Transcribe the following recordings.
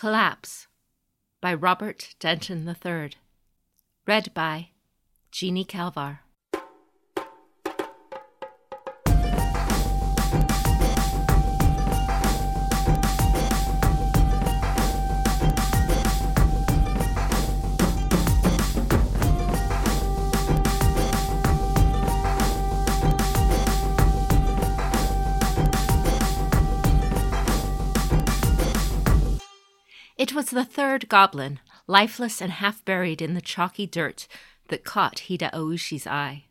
Collapse by Robert Denton III. Read by Jeanne Kalvar. Was the third goblin, lifeless and half buried in the chalky dirt, that caught Hida Oushi's eye.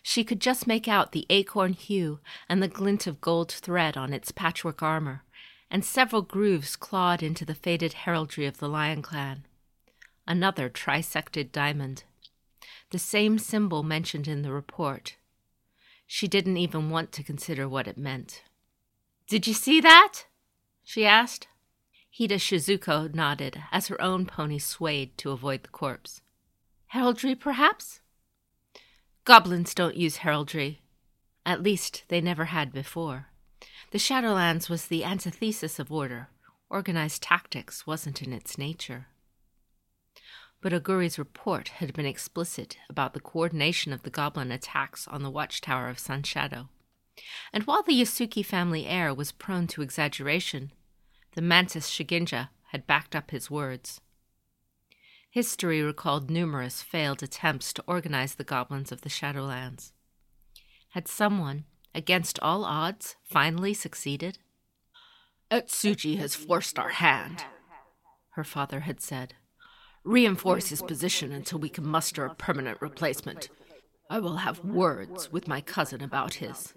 She could just make out the acorn hue and the glint of gold thread on its patchwork armor, and several grooves clawed into the faded heraldry of the Lion Clan. Another trisected diamond. The same symbol mentioned in the report. She didn't even want to consider what it meant. Did you see that? she asked. Hida Shizuko nodded as her own pony swayed to avoid the corpse. Heraldry, perhaps? Goblins don't use heraldry. At least, they never had before. The Shadowlands was the antithesis of order. Organized tactics wasn't in its nature. But Oguri's report had been explicit about the coordination of the goblin attacks on the watchtower of Sun Shadow. And while the Yasuki family heir was prone to exaggeration, the mantis Shiginja had backed up his words. History recalled numerous failed attempts to organize the goblins of the Shadowlands. Had someone, against all odds, finally succeeded? Etsuji has forced our hand, her father had said. Reinforce his position until we can muster a permanent replacement. I will have words with my cousin about his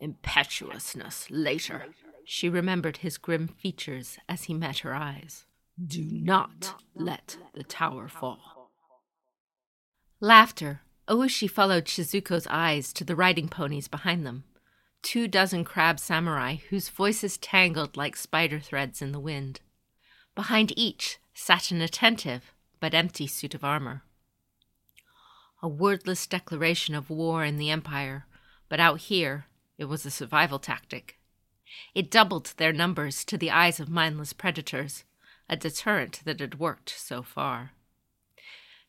impetuousness later. She remembered his grim features as he met her eyes. Do not let the tower fall. Laughter. Oh, Oushi followed Shizuko's eyes to the riding ponies behind them. Two dozen crab samurai whose voices tangled like spider threads in the wind. Behind each sat an attentive but empty suit of armor. A wordless declaration of war in the Empire, but out here it was a survival tactic. It doubled their numbers to the eyes of mindless predators, a deterrent that had worked so far.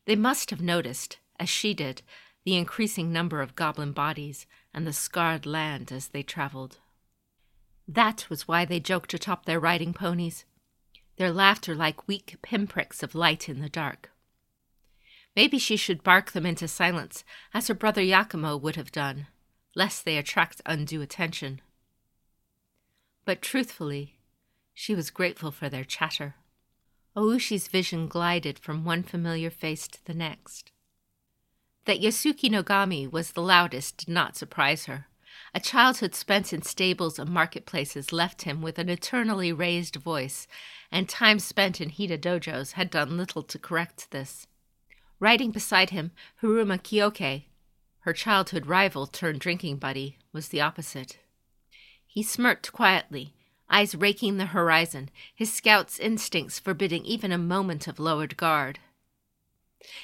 They must have noticed, as she did, the increasing number of goblin bodies and the scarred land as they traveled. That was why they joked atop their riding ponies, their laughter like weak pinpricks of light in the dark. Maybe she should bark them into silence, as her brother Yakumo would have done, lest they attract undue attention. But truthfully, she was grateful for their chatter. Oushi's vision glided from one familiar face to the next. That Yasuki Nogami was the loudest did not surprise her. A childhood spent in stables and marketplaces left him with an eternally raised voice, and time spent in Hida dojos had done little to correct this. Riding beside him, Hiruma Kyoke, her childhood rival turned drinking buddy, was the opposite. He smirked quietly, eyes raking the horizon, his scout's instincts forbidding even a moment of lowered guard.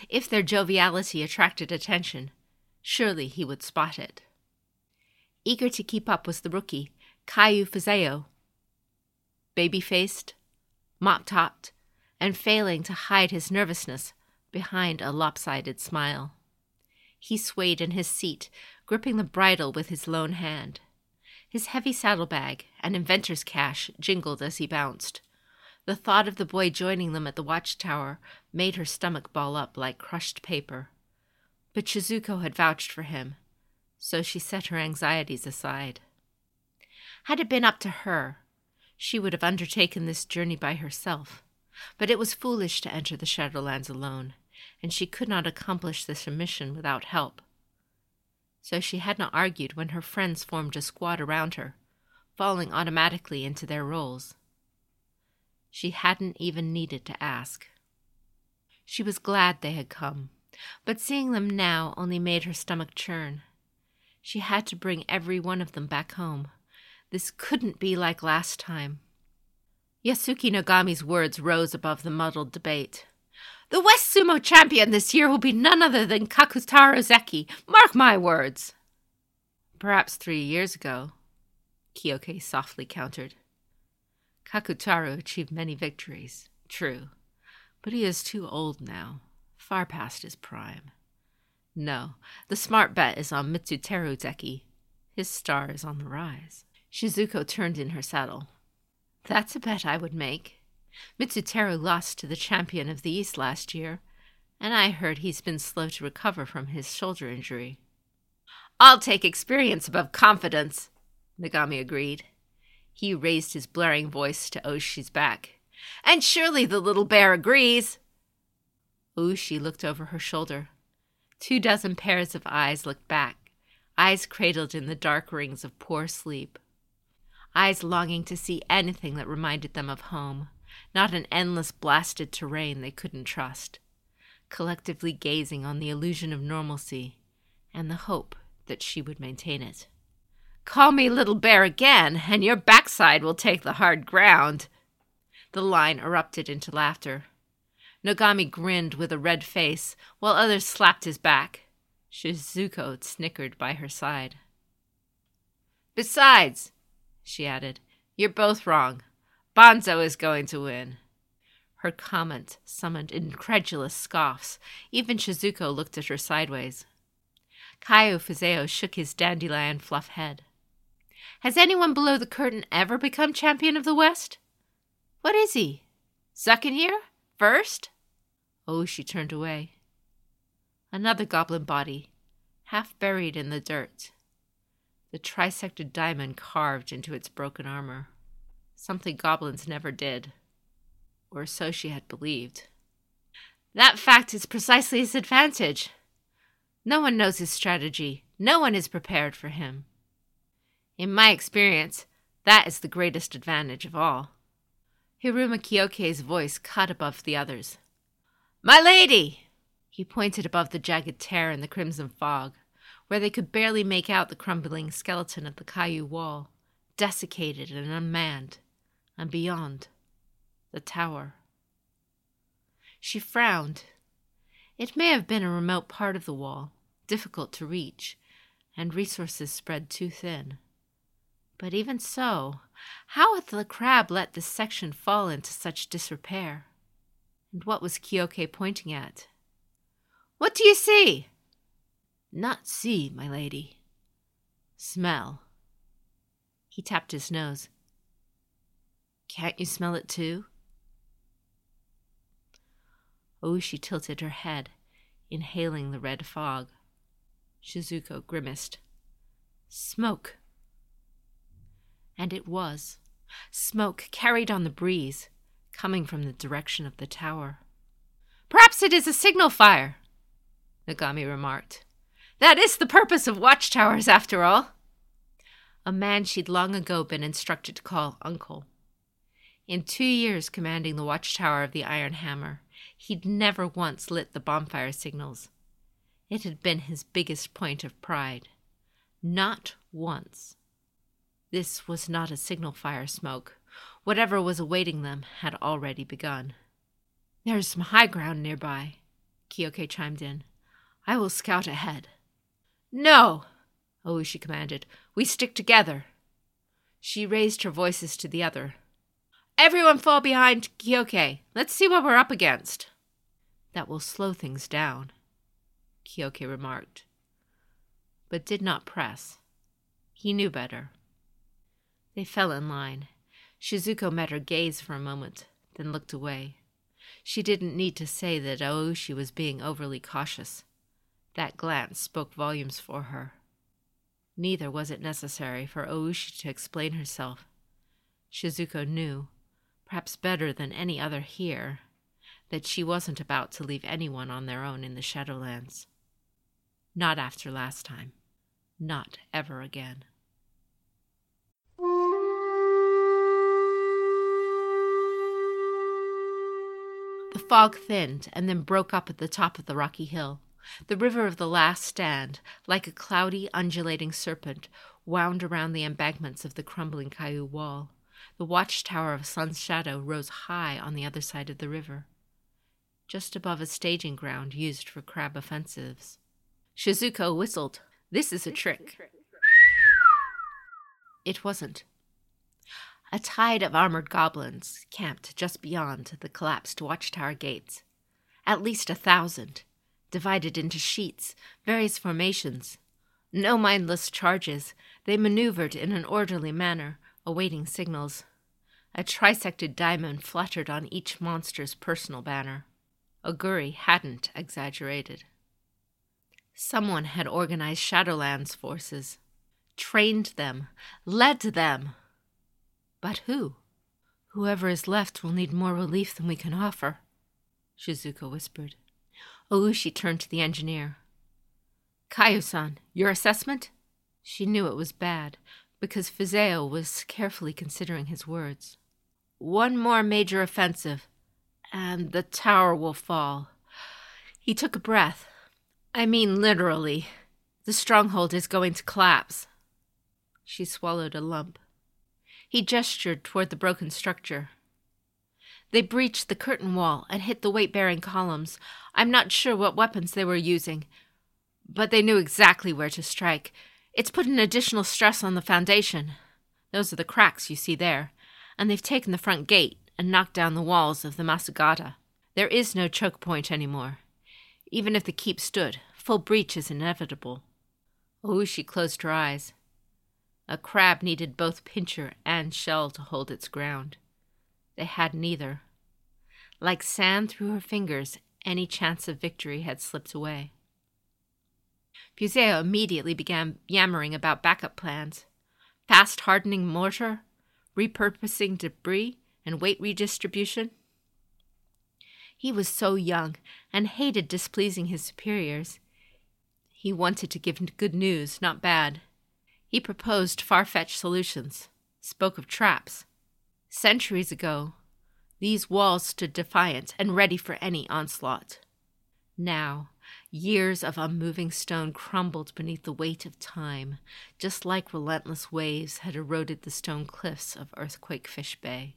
If their joviality attracted attention, surely he would spot it. Eager to keep up was the rookie, Kaiu Fuseo. Baby faced, mop topped, and failing to hide his nervousness behind a lopsided smile. He swayed in his seat, gripping the bridle with his lone hand. His heavy saddlebag and inventor's cache jingled as he bounced. The thought of the boy joining them at the watchtower made her stomach ball up like crushed paper. But Shizuko had vouched for him, so she set her anxieties aside. Had it been up to her, she would have undertaken this journey by herself. But it was foolish to enter the Shadowlands alone, and she could not accomplish this mission without help so she had not argued when her friends formed a squad around her, falling automatically into their roles. She hadn't even needed to ask. She was glad they had come, but seeing them now only made her stomach churn. She had to bring every one of them back home. This couldn't be like last time. Yasuki Nogami's words rose above the muddled debate. The West Sumo champion this year will be none other than Kakutaro Zeki. Mark my words. Perhaps three years ago, Kyoke softly countered. Kakutaro achieved many victories, true, but he is too old now, far past his prime. No, the smart bet is on Mitsuteru Deki. His star is on the rise. Shizuko turned in her saddle. That's a bet I would make. Mitsuteru lost to the champion of the East last year, and I heard he's been slow to recover from his shoulder injury. I'll take experience above confidence, Nogami agreed. He raised his blaring voice to Oushi's back. And surely the little bear agrees. Oushi looked over her shoulder. Two dozen pairs of eyes looked back, eyes cradled in the dark rings of poor sleep. Eyes longing to see anything that reminded them of home, not an endless blasted terrain they couldn't trust. Collectively gazing on the illusion of normalcy and the hope that she would maintain it. Call me Little Bear again, and your backside will take the hard ground. The line erupted into laughter. Nogami grinned with a red face, while others slapped his back. Shizuko snickered by her side. Besides, she added, you're both wrong. Banzo is going to win. Her comment summoned incredulous scoffs. Even Shizuko looked at her sideways. Kaiu Fuseo shook his dandelion fluff head. Has anyone below the curtain ever become champion of the West? What is he? Second here? First? Oh, she turned away. Another goblin body, half buried in the dirt. The trisected diamond carved into its broken armor. Something goblins never did. Or so she had believed. That fact is precisely his advantage. No one knows his strategy. No one is prepared for him. In my experience, that is the greatest advantage of all. Hiruma Kyoke's voice cut above the others. My lady! He pointed above the jagged tear in the crimson fog, where they could barely make out the crumbling skeleton of the Kaiu wall, desiccated and unmanned, and beyond, the tower. She frowned. It may have been a remote part of the wall, difficult to reach, and resources spread too thin. But even so, how had the crab let this section fall into such disrepair? And what was Kyoke pointing at? What do you see? Not see, my lady. Smell. He tapped his nose. Can't you smell it too? Oh, she tilted her head, inhaling the red fog. Shizuko grimaced. Smoke! And it was. Smoke carried on the breeze, coming from the direction of the tower. Perhaps it is a signal fire, Nogami remarked. That is the purpose of watchtowers, after all. A man she'd long ago been instructed to call Uncle. In two years commanding the watchtower of the Iron Hammer, he'd never once lit the bonfire signals. It had been his biggest point of pride. Not once. This was not a signal fire smoke. Whatever was awaiting them had already begun. There is some high ground nearby, Kyoke chimed in. I will scout ahead. No, Oushi commanded. We stick together. She raised her voices to the other. Everyone fall behind Kyoke. Let's see what we're up against. That will slow things down, Kyoke remarked, but did not press. He knew better. They fell in line. Shizuko met her gaze for a moment, then looked away. She didn't need to say that oh, Oushi was being overly cautious. That glance spoke volumes for her. Neither was it necessary for Oushi to explain herself. Shizuko knew, perhaps better than any other here, that she wasn't about to leave anyone on their own in the Shadowlands. Not after last time. Not ever again. The fog thinned and then broke up at the top of the rocky hill. The river of the last stand, like a cloudy, undulating serpent, wound around the embankments of the crumbling Kaiu wall. The watchtower of Sun's Shadow rose high on the other side of the river, just above a staging ground used for crab offensives. Shizuko whistled. This is a trick. It wasn't. A tide of armored goblins camped just beyond the collapsed watchtower gates. At least a thousand, divided into sheets, various formations. No mindless charges, they maneuvered in an orderly manner, awaiting signals. A trisected diamond fluttered on each monster's personal banner. Oguri hadn't exaggerated. Someone had organized Shadowlands forces, trained them, led them. But who? Whoever is left will need more relief than we can offer, Shizuko whispered. Oushi turned to the engineer. Kaiu-san, your assessment? She knew it was bad, because Fuseo was carefully considering his words. One more major offensive, and the tower will fall. He took a breath. I mean, literally. The stronghold is going to collapse. She swallowed a lump. He gestured toward the broken structure. They breached the curtain wall and hit the weight bearing columns. I'm not sure what weapons they were using, but they knew exactly where to strike. It's put an additional stress on the foundation. Those are the cracks you see there, and they've taken the front gate and knocked down the walls of the Masugata. There is no choke point anymore. Even if the keep stood, full breach is inevitable. Oushi closed her eyes. A crab needed both pincher and shell to hold its ground. They had neither. Like sand through her fingers, any chance of victory had slipped away. Fuseo immediately began yammering about backup plans fast hardening mortar, repurposing debris, and weight redistribution? He was so young and hated displeasing his superiors. He wanted to give good news, not bad. He proposed far fetched solutions, spoke of traps. Centuries ago, these walls stood defiant and ready for any onslaught. Now, years of unmoving stone crumbled beneath the weight of time, just like relentless waves had eroded the stone cliffs of Earthquake Fish Bay.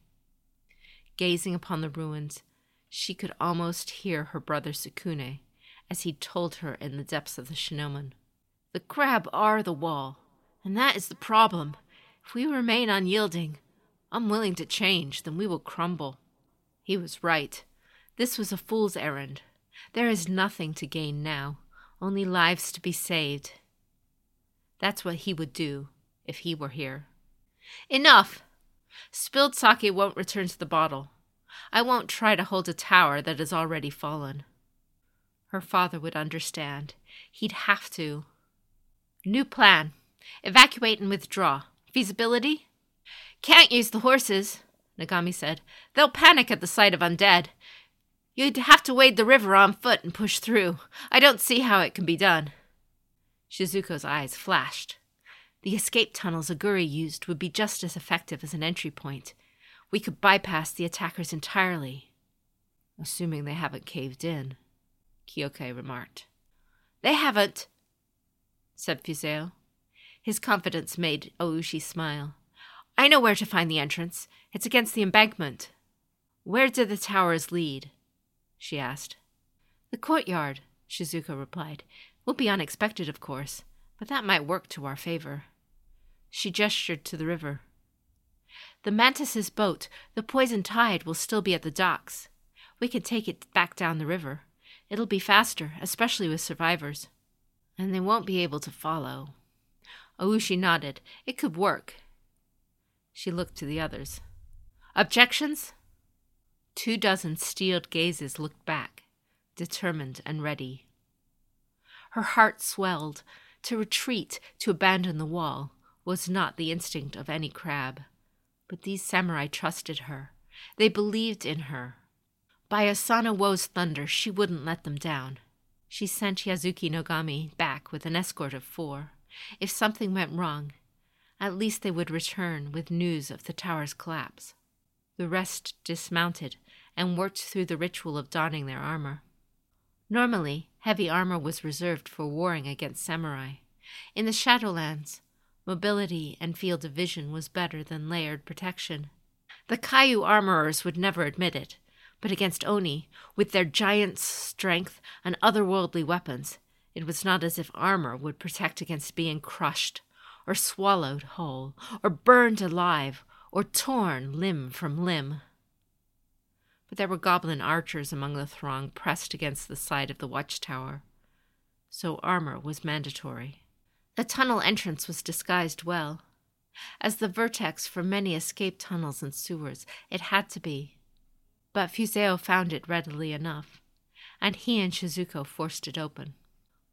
Gazing upon the ruins, she could almost hear her brother Sukune as he told her in the depths of the Shinomen. The crab are the wall, and that is the problem. If we remain unyielding, unwilling to change, then we will crumble. He was right. This was a fool's errand. There is nothing to gain now, only lives to be saved. That's what he would do if he were here. Enough! Spilled sake won't return to the bottle. I won't try to hold a tower that has already fallen. Her father would understand. He'd have to. New plan. Evacuate and withdraw. Feasibility? Can't use the horses, Nogami said. They'll panic at the sight of undead. You'd have to wade the river on foot and push through. I don't see how it can be done. Shizuko's eyes flashed. The escape tunnels Oguri used would be just as effective as an entry point. We could bypass the attackers entirely. Assuming they haven't caved in, Kyoke remarked. They haven't, said Fuseo. His confidence made Oushi smile. I know where to find the entrance. It's against the embankment. Where do the towers lead? She asked. The courtyard, Shizuko replied. Will be unexpected, of course, but that might work to our favor. She gestured to the river. The mantis's boat, the poison tide, will still be at the docks. We can take it back down the river. It'll be faster, especially with survivors. And they won't be able to follow. Oushi nodded. It could work. She looked to the others. Objections? Two dozen steeled gazes looked back, determined and ready. Her heart swelled. To retreat, to abandon the wall, was not the instinct of any crab. But these samurai trusted her. They believed in her. By Osano-Wo's thunder, she wouldn't let them down. She sent Yasuki Nogami back with an escort of four. If something went wrong, at least they would return with news of the tower's collapse. The rest dismounted and worked through the ritual of donning their armor. Normally, heavy armor was reserved for warring against samurai. In the Shadowlands, Mobility and field of vision was better than layered protection. The Kaiu armorers would never admit it, but against Oni, with their giant strength and otherworldly weapons, it was not as if armor would protect against being crushed, or swallowed whole, or burned alive, or torn limb from limb. There were goblin archers among the throng pressed against the side of the watchtower, so armor was mandatory. The tunnel entrance was disguised well. As the vertex for many escape tunnels and sewers, it had to be. But Fuseo found it readily enough, and he and Shizuko forced it open.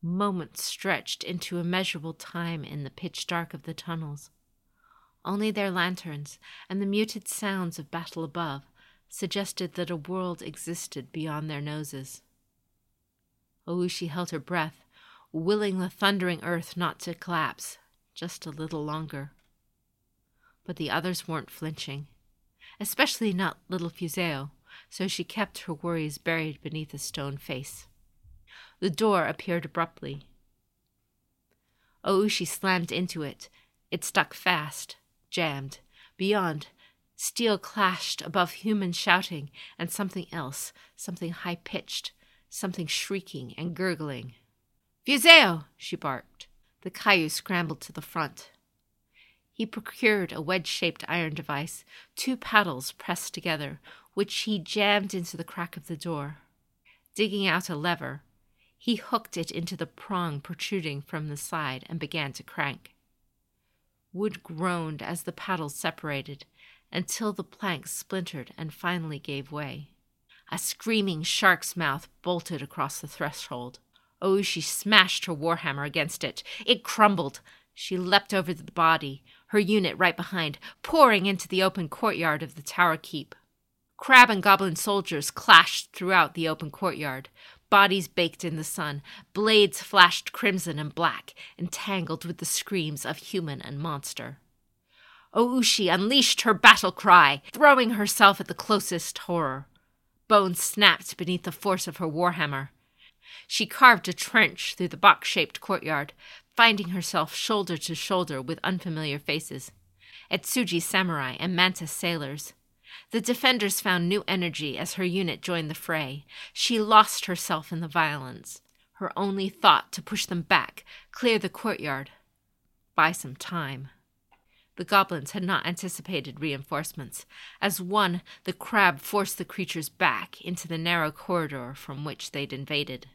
Moments stretched into immeasurable time in the pitch dark of the tunnels. Only their lanterns and the muted sounds of battle above suggested that a world existed beyond their noses. Oushi held her breath, willing the thundering earth not to collapse just a little longer. But the others weren't flinching, especially not little Fuseo, so she kept her worries buried beneath a stone face. The door appeared abruptly. Oushi slammed into it. It stuck fast, jammed. Beyond, steel clashed above human shouting and something else, something high pitched, something shrieking and gurgling. Fuseo! she barked. The Kaiu scrambled to the front. He procured a wedge shaped iron device, two paddles pressed together, which he jammed into the crack of the door. Digging out a lever, he hooked it into the prong protruding from the side and began to crank. Wood groaned as the paddles separated until the plank splintered and finally gave way. A screaming shark's mouth bolted across the threshold. Oushi smashed her warhammer against it. It crumbled. She leapt over the body, her unit right behind, pouring into the open courtyard of the tower keep. Crab and goblin soldiers clashed throughout the open courtyard, bodies baked in the sun, blades flashed crimson and black, entangled with the screams of human and monster. Oh, Oushi unleashed her battle cry, throwing herself at the closest horror. Bones snapped beneath the force of her warhammer. She carved a trench through the box shaped courtyard, finding herself shoulder to shoulder with unfamiliar faces Etsuji samurai and mantis sailors. The defenders found new energy as her unit joined the fray. She lost herself in the violence, her only thought to push them back, clear the courtyard. Buy some time. The goblins had not anticipated reinforcements. As one, the crab forced the creatures back into the narrow corridor from which they'd invaded.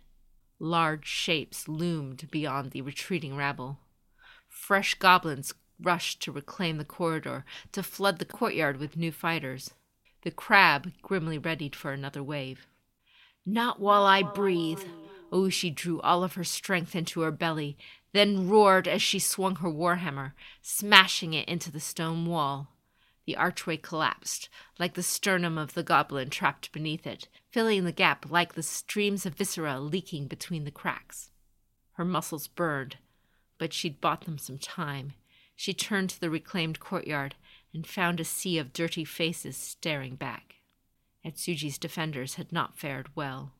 Large shapes loomed beyond the retreating rabble. Fresh goblins rushed to reclaim the corridor, to flood the courtyard with new fighters. The crab grimly readied for another wave. Not while I breathe. Oushi drew all of her strength into her belly, then roared as she swung her warhammer, smashing it into the stone wall. The archway collapsed, like the sternum of the goblin trapped beneath it, filling the gap like the streams of viscera leaking between the cracks. Her muscles burned, but she'd bought them some time. She turned to the reclaimed courtyard and found a sea of dirty faces staring back. Etsuji's defenders had not fared well.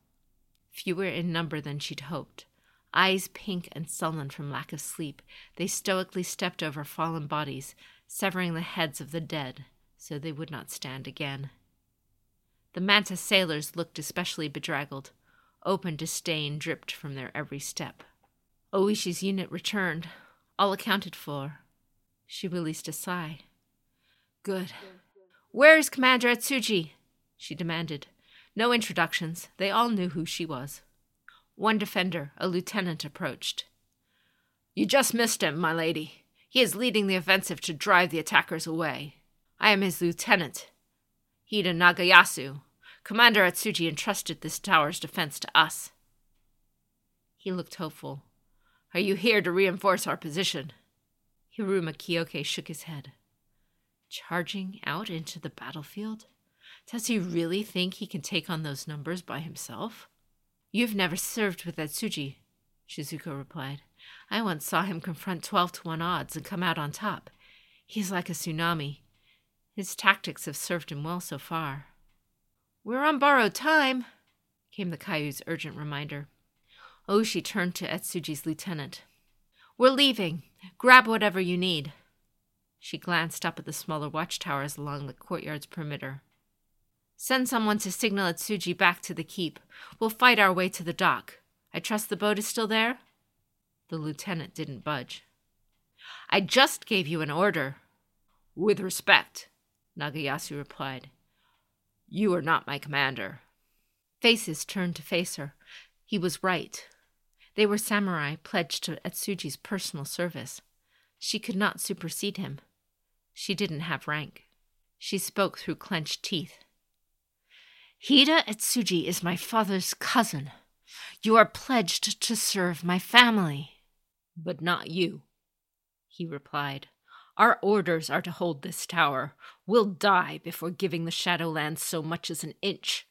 Fewer in number than she'd hoped, eyes pink and sullen from lack of sleep, they stoically stepped over fallen bodies, severing the heads of the dead so they would not stand again. The mantis sailors looked especially bedraggled. Open disdain dripped from their every step. Oushi's unit returned, all accounted for, she released a sigh. Good. Where is Commander Etsuji? she demanded. No introductions. They all knew who she was. One defender, a lieutenant, approached. You just missed him, my lady. He is leading the offensive to drive the attackers away. I am his lieutenant, Hida Nagayasu. Commander Etsuji entrusted this tower's defense to us. He looked hopeful. Are you here to reinforce our position? Hiruma Kyoke shook his head. Charging out into the battlefield? Does he really think he can take on those numbers by himself? You've never served with Etsuji, Shizuko replied. I once saw him confront twelve to one odds and come out on top. He's like a tsunami. His tactics have served him well so far. We're on borrowed time, came the Kaiu's urgent reminder. Oushi turned to Etsuji's lieutenant. We're leaving. Grab whatever you need. She glanced up at the smaller watchtowers along the courtyard's perimeter. Send someone to signal Etsuji back to the keep. We'll fight our way to the dock. I trust the boat is still there? The lieutenant didn't budge. I just gave you an order. With respect, Nagayasu replied. You are not my commander. Faces turned to face her. He was right. They were samurai pledged to Etsuji's personal service. She could not supersede him. She didn't have rank. She spoke through clenched teeth. Hida Etsuji is my father's cousin. You are pledged to serve my family. But not you, he replied. Our orders are to hold this tower. We'll die before giving the Shadowlands so much as an inch.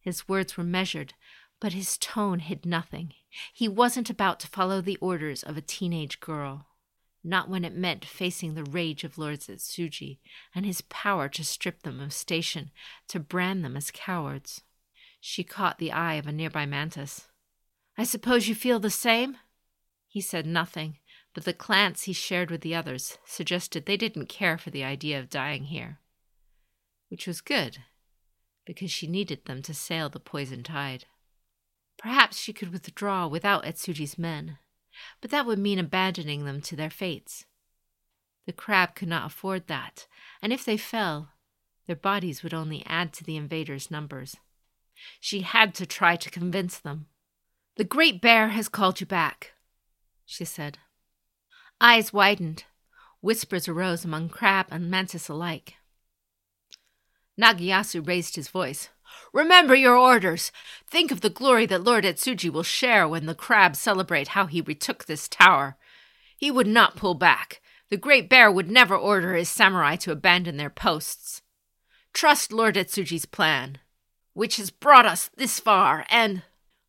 His words were measured, but his tone hid nothing. He wasn't about to follow the orders of a teenage girl. Not when it meant facing the rage of Lord Etsuji and his power to strip them of station, to brand them as cowards. She caught the eye of a nearby mantis. I suppose you feel the same? He said nothing, but the glance he shared with the others suggested they didn't care for the idea of dying here. Which was good, because she needed them to sail the poison tide. Perhaps she could withdraw without Etsuji's men, but that would mean abandoning them to their fates. The crab could not afford that, and if they fell, their bodies would only add to the invaders' numbers. She had to try to convince them. The Great Bear has called you back, she said. Eyes widened. Whispers arose among crab and mantis alike. Nagayasu raised his voice. Remember your orders. Think of the glory that Lord Etsuji will share when the crabs celebrate how he retook this tower. He would not pull back. The Great Bear would never order his samurai to abandon their posts. Trust Lord Etsuji's plan, which has brought us this far, and.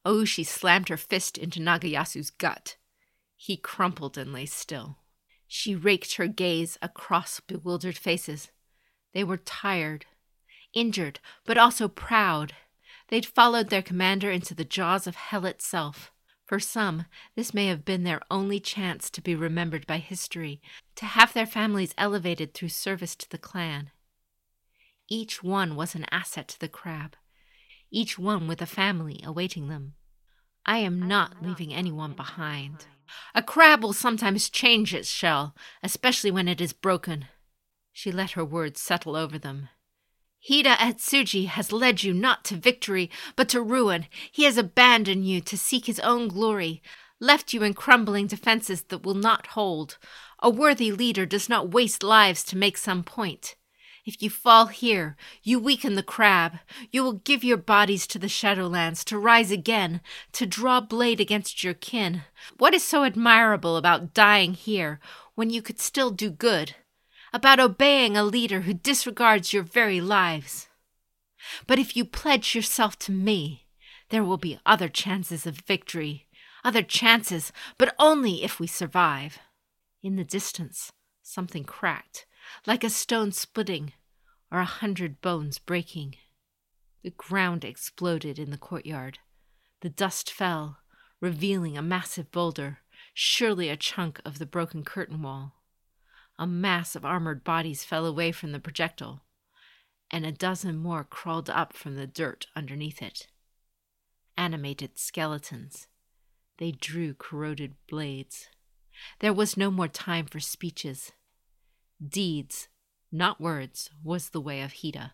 Oushi slammed her fist into Nagayasu's gut. He crumpled and lay still. She raked her gaze across bewildered faces. They were tired, injured, but also proud. They'd followed their commander into the jaws of hell itself. For some, this may have been their only chance to be remembered by history, to have their families elevated through service to the clan. Each one was an asset to the crab, each one with a family awaiting them. I am not leaving anyone behind. A crab will sometimes change its shell, especially when it is broken. She let her words settle over them. Hida Etsuji has led you not to victory, but to ruin. He has abandoned you to seek his own glory, left you in crumbling defenses that will not hold. A worthy leader does not waste lives to make some point. If you fall here, you weaken the crab. You will give your bodies to the Shadowlands to rise again, to draw blade against your kin. What is so admirable about dying here when you could still do good? About obeying a leader who disregards your very lives? But if you pledge yourself to me, there will be other chances of victory. Other chances, but only if we survive. In the distance, something cracked like a stone splitting or a hundred bones breaking. The ground exploded in the courtyard. The dust fell, revealing a massive boulder, surely a chunk of the broken curtain wall. A mass of armored bodies fell away from the projectile, and a dozen more crawled up from the dirt underneath it. Animated skeletons. They drew corroded blades. There was no more time for speeches. Deeds, not words, was the way of Hida.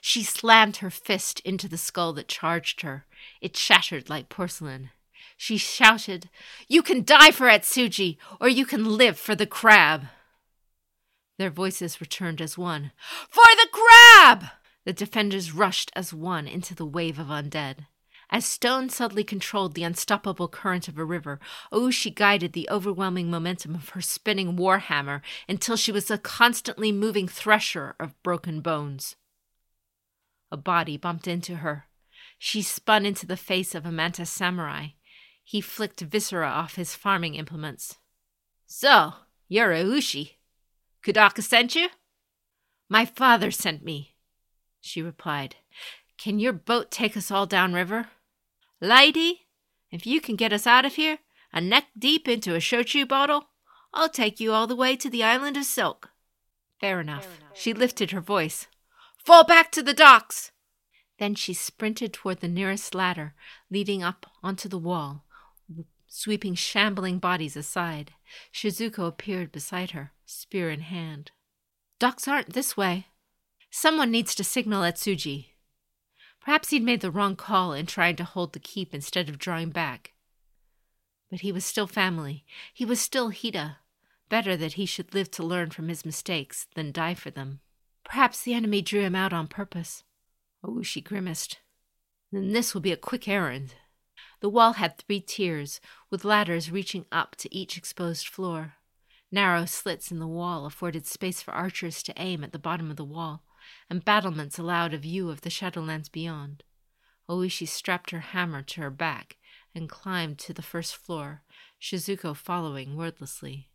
She slammed her fist into the skull that charged her. It shattered like porcelain. She shouted, You can die for Etsuji, or you can live for the crab. Their voices returned as one. For the crab! The defenders rushed as one into the wave of undead. As stone suddenly controlled the unstoppable current of a river, Oushi guided the overwhelming momentum of her spinning warhammer until she was a constantly moving thresher of broken bones. A body bumped into her. She spun into the face of a mantis samurai. He flicked viscera off his farming implements. So, you're a Ushi. Kudaka sent you? My father sent me, she replied. Can your boat take us all downriver? Lady, if you can get us out of here, a neck deep into a shochu bottle, I'll take you all the way to the island of Silk. Fair enough. Fair enough. She lifted her voice. Fall back to the docks! Then she sprinted toward the nearest ladder, leading up onto the wall, sweeping shambling bodies aside. Shizuko appeared beside her, spear in hand. Docks aren't this way, Someone needs to signal Etsuji. Perhaps he'd made the wrong call in trying to hold the keep instead of drawing back. But he was still family. He was still Hida. Better that he should live to learn from his mistakes than die for them. Perhaps the enemy drew him out on purpose. Oh, she grimaced. Then this will be a quick errand. The wall had three tiers, with ladders reaching up to each exposed floor. Narrow slits in the wall afforded space for archers to aim at the bottom of the wall, and battlements allowed a view of the shadowlands beyond. Oushi strapped her hammer to her back and climbed to the first floor, Shizuko following wordlessly.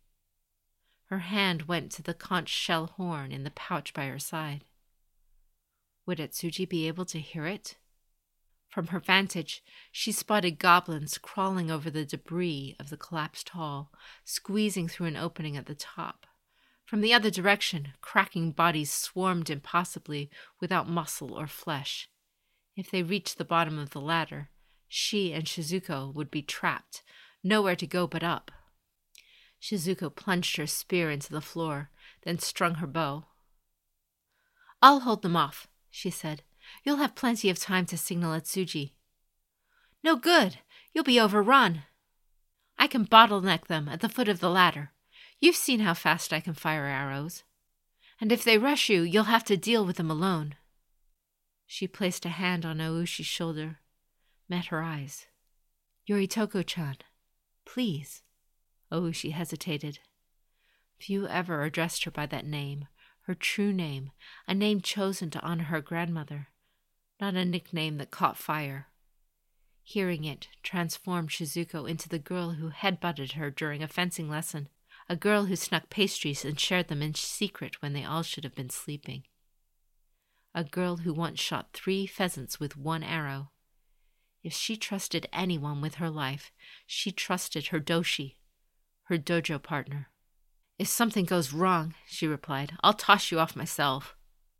Her hand went to the conch shell horn in the pouch by her side. Would Etsuji be able to hear it? From her vantage, she spotted goblins crawling over the debris of the collapsed hall, squeezing through an opening at the top. From the other direction, cracking bodies swarmed impossibly without muscle or flesh. If they reached the bottom of the ladder, she and Shizuko would be trapped, nowhere to go but up. Shizuko plunged her spear into the floor, then strung her bow. I'll hold them off, she said. You'll have plenty of time to signal Etsuji. No good. You'll be overrun. I can bottleneck them at the foot of the ladder. You've seen how fast I can fire arrows. And if they rush you, you'll have to deal with them alone. She placed a hand on Oushi's shoulder, met her eyes. Yoritoko chan, please. Oushi hesitated. Few ever addressed her by that name, her true name, a name chosen to honor her grandmother not a nickname that caught fire. Hearing it transformed Shizuko into the girl who headbutted her during a fencing lesson, a girl who snuck pastries and shared them in secret when they all should have been sleeping. A girl who once shot three pheasants with one arrow. If she trusted anyone with her life, she trusted her doshi, her dojo partner. If something goes wrong, she replied, I'll toss you off myself.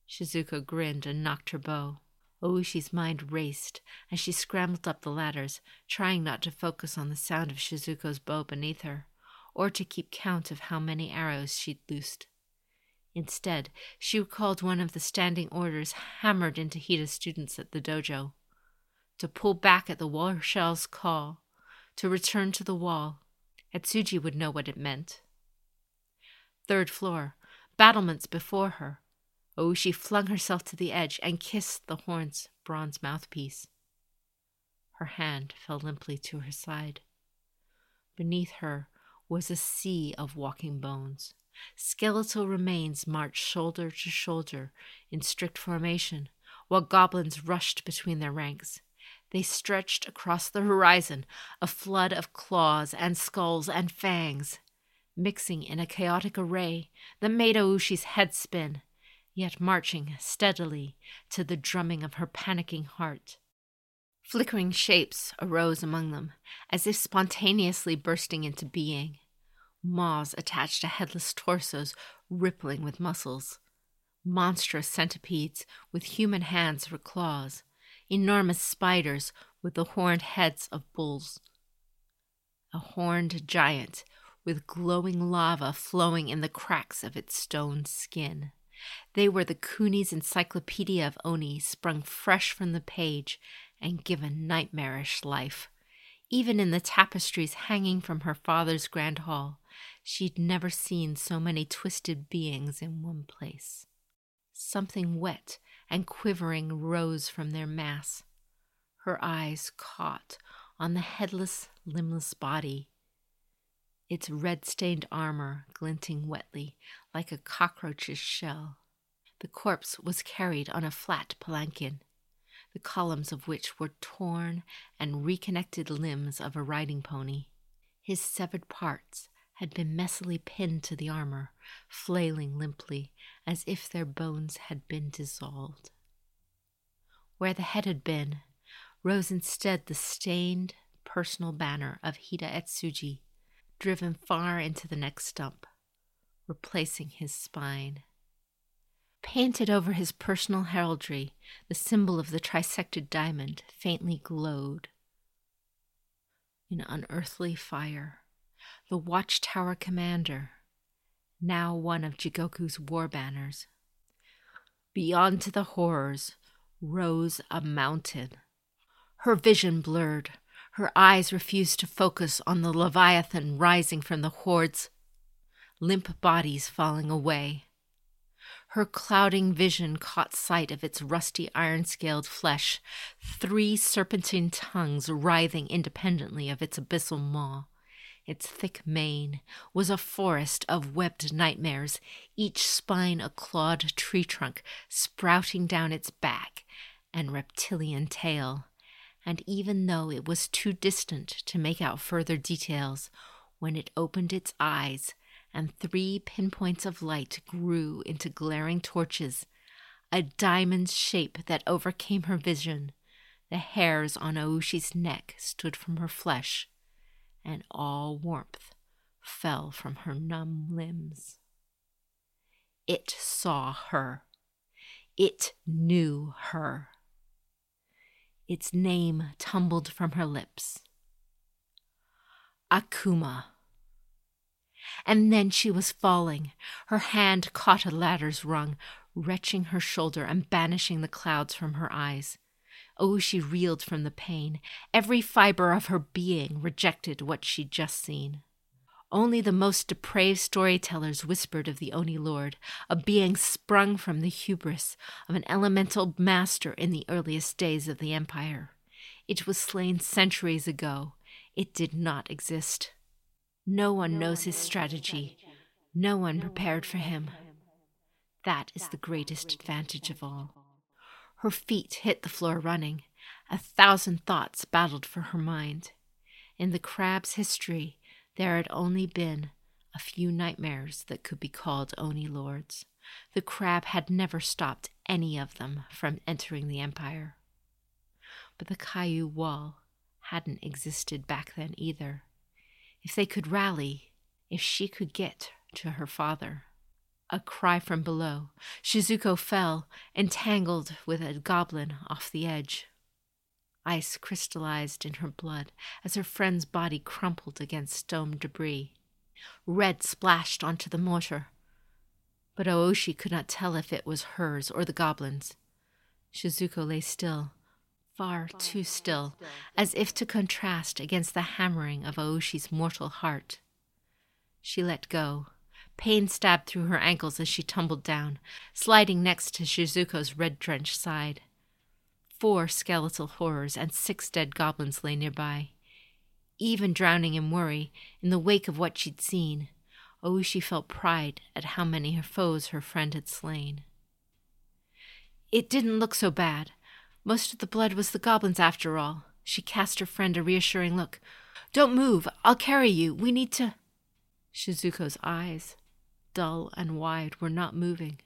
Shizuko grinned and nocked her bow. Oh, Oushi's mind raced as she scrambled up the ladders, trying not to focus on the sound of Shizuko's bow beneath her, or to keep count of how many arrows she'd loosed. Instead, she recalled one of the standing orders hammered into Hida's students at the dojo to pull back at the warshell's call, to return to the wall. Etsuji would know what it meant. Third floor, battlements before her, Oh, she flung herself to the edge and kissed the horn's bronze mouthpiece. Her hand fell limply to her side. Beneath her was a sea of walking bones. Skeletal remains marched shoulder to shoulder in strict formation, while goblins rushed between their ranks. They stretched across the horizon, a flood of claws and skulls and fangs, mixing in a chaotic array that made Oushi's head spin yet marching steadily to the drumming of her panicking heart. Flickering shapes arose among them, as if spontaneously bursting into being. Maws attached to headless torsos, rippling with muscles. Monstrous centipedes with human hands for claws. Enormous spiders with the horned heads of bulls. A horned giant with glowing lava flowing in the cracks of its stone skin. They were the Kuni's Encyclopedia of Oni, sprung fresh from the page and given nightmarish life. Even in the tapestries hanging from her father's grand hall, she'd never seen so many twisted beings in one place. Something wet and quivering rose from their mass. Her eyes caught on the headless, limbless body its red stained armor glinting wetly like a cockroach's shell. The corpse was carried on a flat palanquin, the columns of which were torn and reconnected limbs of a riding pony. His severed parts had been messily pinned to the armor, flailing limply as if their bones had been dissolved. Where the head had been, rose instead the stained personal banner of Hida Etsuji driven far into the next stump, replacing his spine. Painted over his personal heraldry, the symbol of the trisected diamond faintly glowed. In unearthly fire, the Watchtower Commander, now one of Jigoku's war banners. Beyond the horrors rose a mountain. Her vision blurred. Her eyes refused to focus on the Leviathan rising from the hordes, limp bodies falling away. Her clouding vision caught sight of its rusty iron scaled flesh, three serpentine tongues writhing independently of its abyssal maw. Its thick mane was a forest of webbed nightmares, each spine a clawed tree trunk sprouting down its back and reptilian tail. And even though it was too distant to make out further details, when it opened its eyes and three pinpoints of light grew into glaring torches, a diamond's shape that overcame her vision, the hairs on Oushi's neck stood from her flesh and all warmth fell from her numb limbs. It saw her. It knew her. Its name tumbled from her lips. Akuma. And then she was falling. Her hand caught a ladder's rung, wrenching her shoulder and banishing the clouds from her eyes. Oh, she reeled from the pain. Every fiber of her being rejected what she'd just seen. Only the most depraved storytellers whispered of the Oni Lord, a being sprung from the hubris of an elemental master in the earliest days of the Empire. It was slain centuries ago. It did not exist. No one knows his strategy. No one prepared for him. That is the greatest advantage of all. Her feet hit the floor running. A thousand thoughts battled for her mind. In the crab's history, there had only been a few nightmares that could be called Oni lords. The crab had never stopped any of them from entering the empire. But the Kaiu wall hadn't existed back then either. If they could rally, if she could get to her father. A cry from below. Shizuko fell, entangled with a goblin off the edge. Ice crystallized in her blood as her friend's body crumpled against stone debris. Red splashed onto the mortar. But Oushi could not tell if it was hers or the goblin's. Shizuko lay still, far too still, as if to contrast against the hammering of Oushi's mortal heart. She let go Pain stabbed through her ankles as she tumbled down, sliding next to Shizuko's red drenched side. Four skeletal horrors and six dead goblins lay nearby. Even drowning in worry, in the wake of what she'd seen, Oushi felt pride at how many her foes her friend had slain. It didn't look so bad. Most of the blood was the goblins after all. She cast her friend a reassuring look. Don't move. I'll carry you. We need to. Shizuko's eyes dull and wide, were not moving.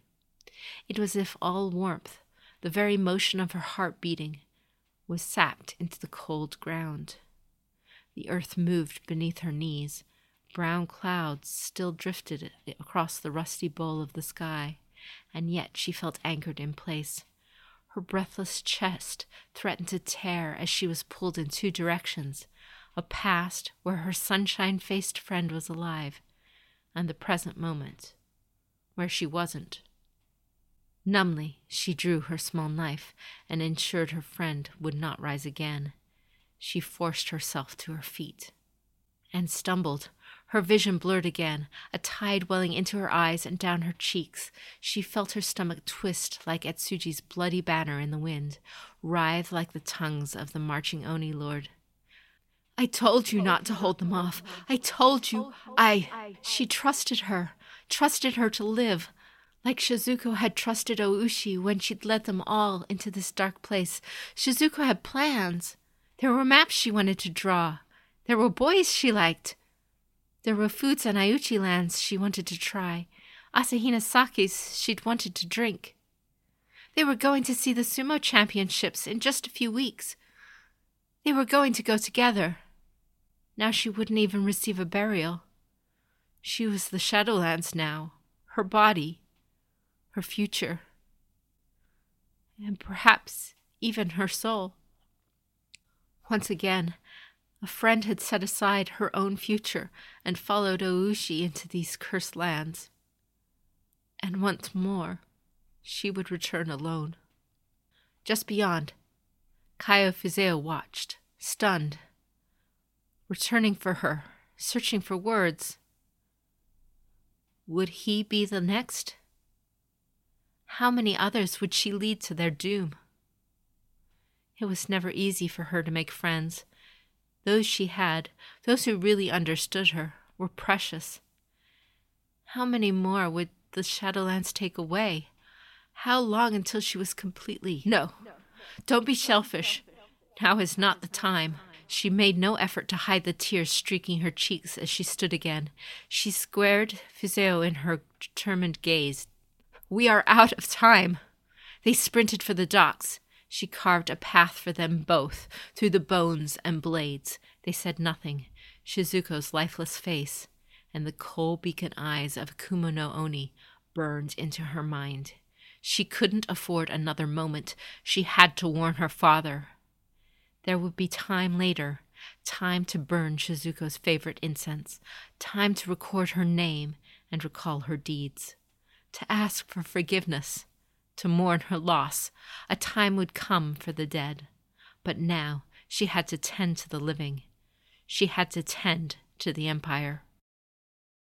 It was as if all warmth, the very motion of her heart beating, was sapped into the cold ground. The earth moved beneath her knees. Brown clouds still drifted across the rusty bowl of the sky, and yet she felt anchored in place. Her breathless chest threatened to tear as she was pulled in two directions a past where her sunshine faced friend was alive, and the present moment, where she wasn't. Numbly, she drew her small knife and ensured her friend would not rise again. She forced herself to her feet and stumbled. Her vision blurred again, a tide welling into her eyes and down her cheeks. She felt her stomach twist like Etsuji's bloody banner in the wind, writhe like the tongues of the marching Oni lord. I told you not to hold them off. I told you. I. She trusted her, trusted her to live, like Shizuko had trusted Oushi when she'd led them all into this dark place. Shizuko had plans. There were maps she wanted to draw. There were boys she liked. There were foods on Ayuchi lands she wanted to try. Asahina sakes she'd wanted to drink. They were going to see the sumo championships in just a few weeks. They were going to go together. Now she wouldn't even receive a burial. She was the Shadowlands now, her body, her future, and perhaps even her soul. Once again, a friend had set aside her own future and followed Oushi into these cursed lands. And once more, she would return alone. Just beyond, Kaiu Fuseo watched, stunned, returning for her, searching for words. Would he be the next? How many others would she lead to their doom? It was never easy for her to make friends. Those she had, those who really understood her, were precious. How many more would the Shadowlands take away? How long until she was completely. No, don't be selfish. Now is not the time. She made no effort to hide the tears streaking her cheeks as she stood again. She squared Fuseo in her determined gaze. We are out of time. They sprinted for the docks. She carved a path for them both, through the bones and blades. They said nothing. Shizuko's lifeless face and the coal beacon eyes of Akuma no Oni burned into her mind. She couldn't afford another moment. She had to warn her father. There would be time later, time to burn Shizuko's favorite incense, time to record her name and recall her deeds, to ask for forgiveness, to mourn her loss. A time would come for the dead. But now she had to tend to the living. She had to tend to the empire.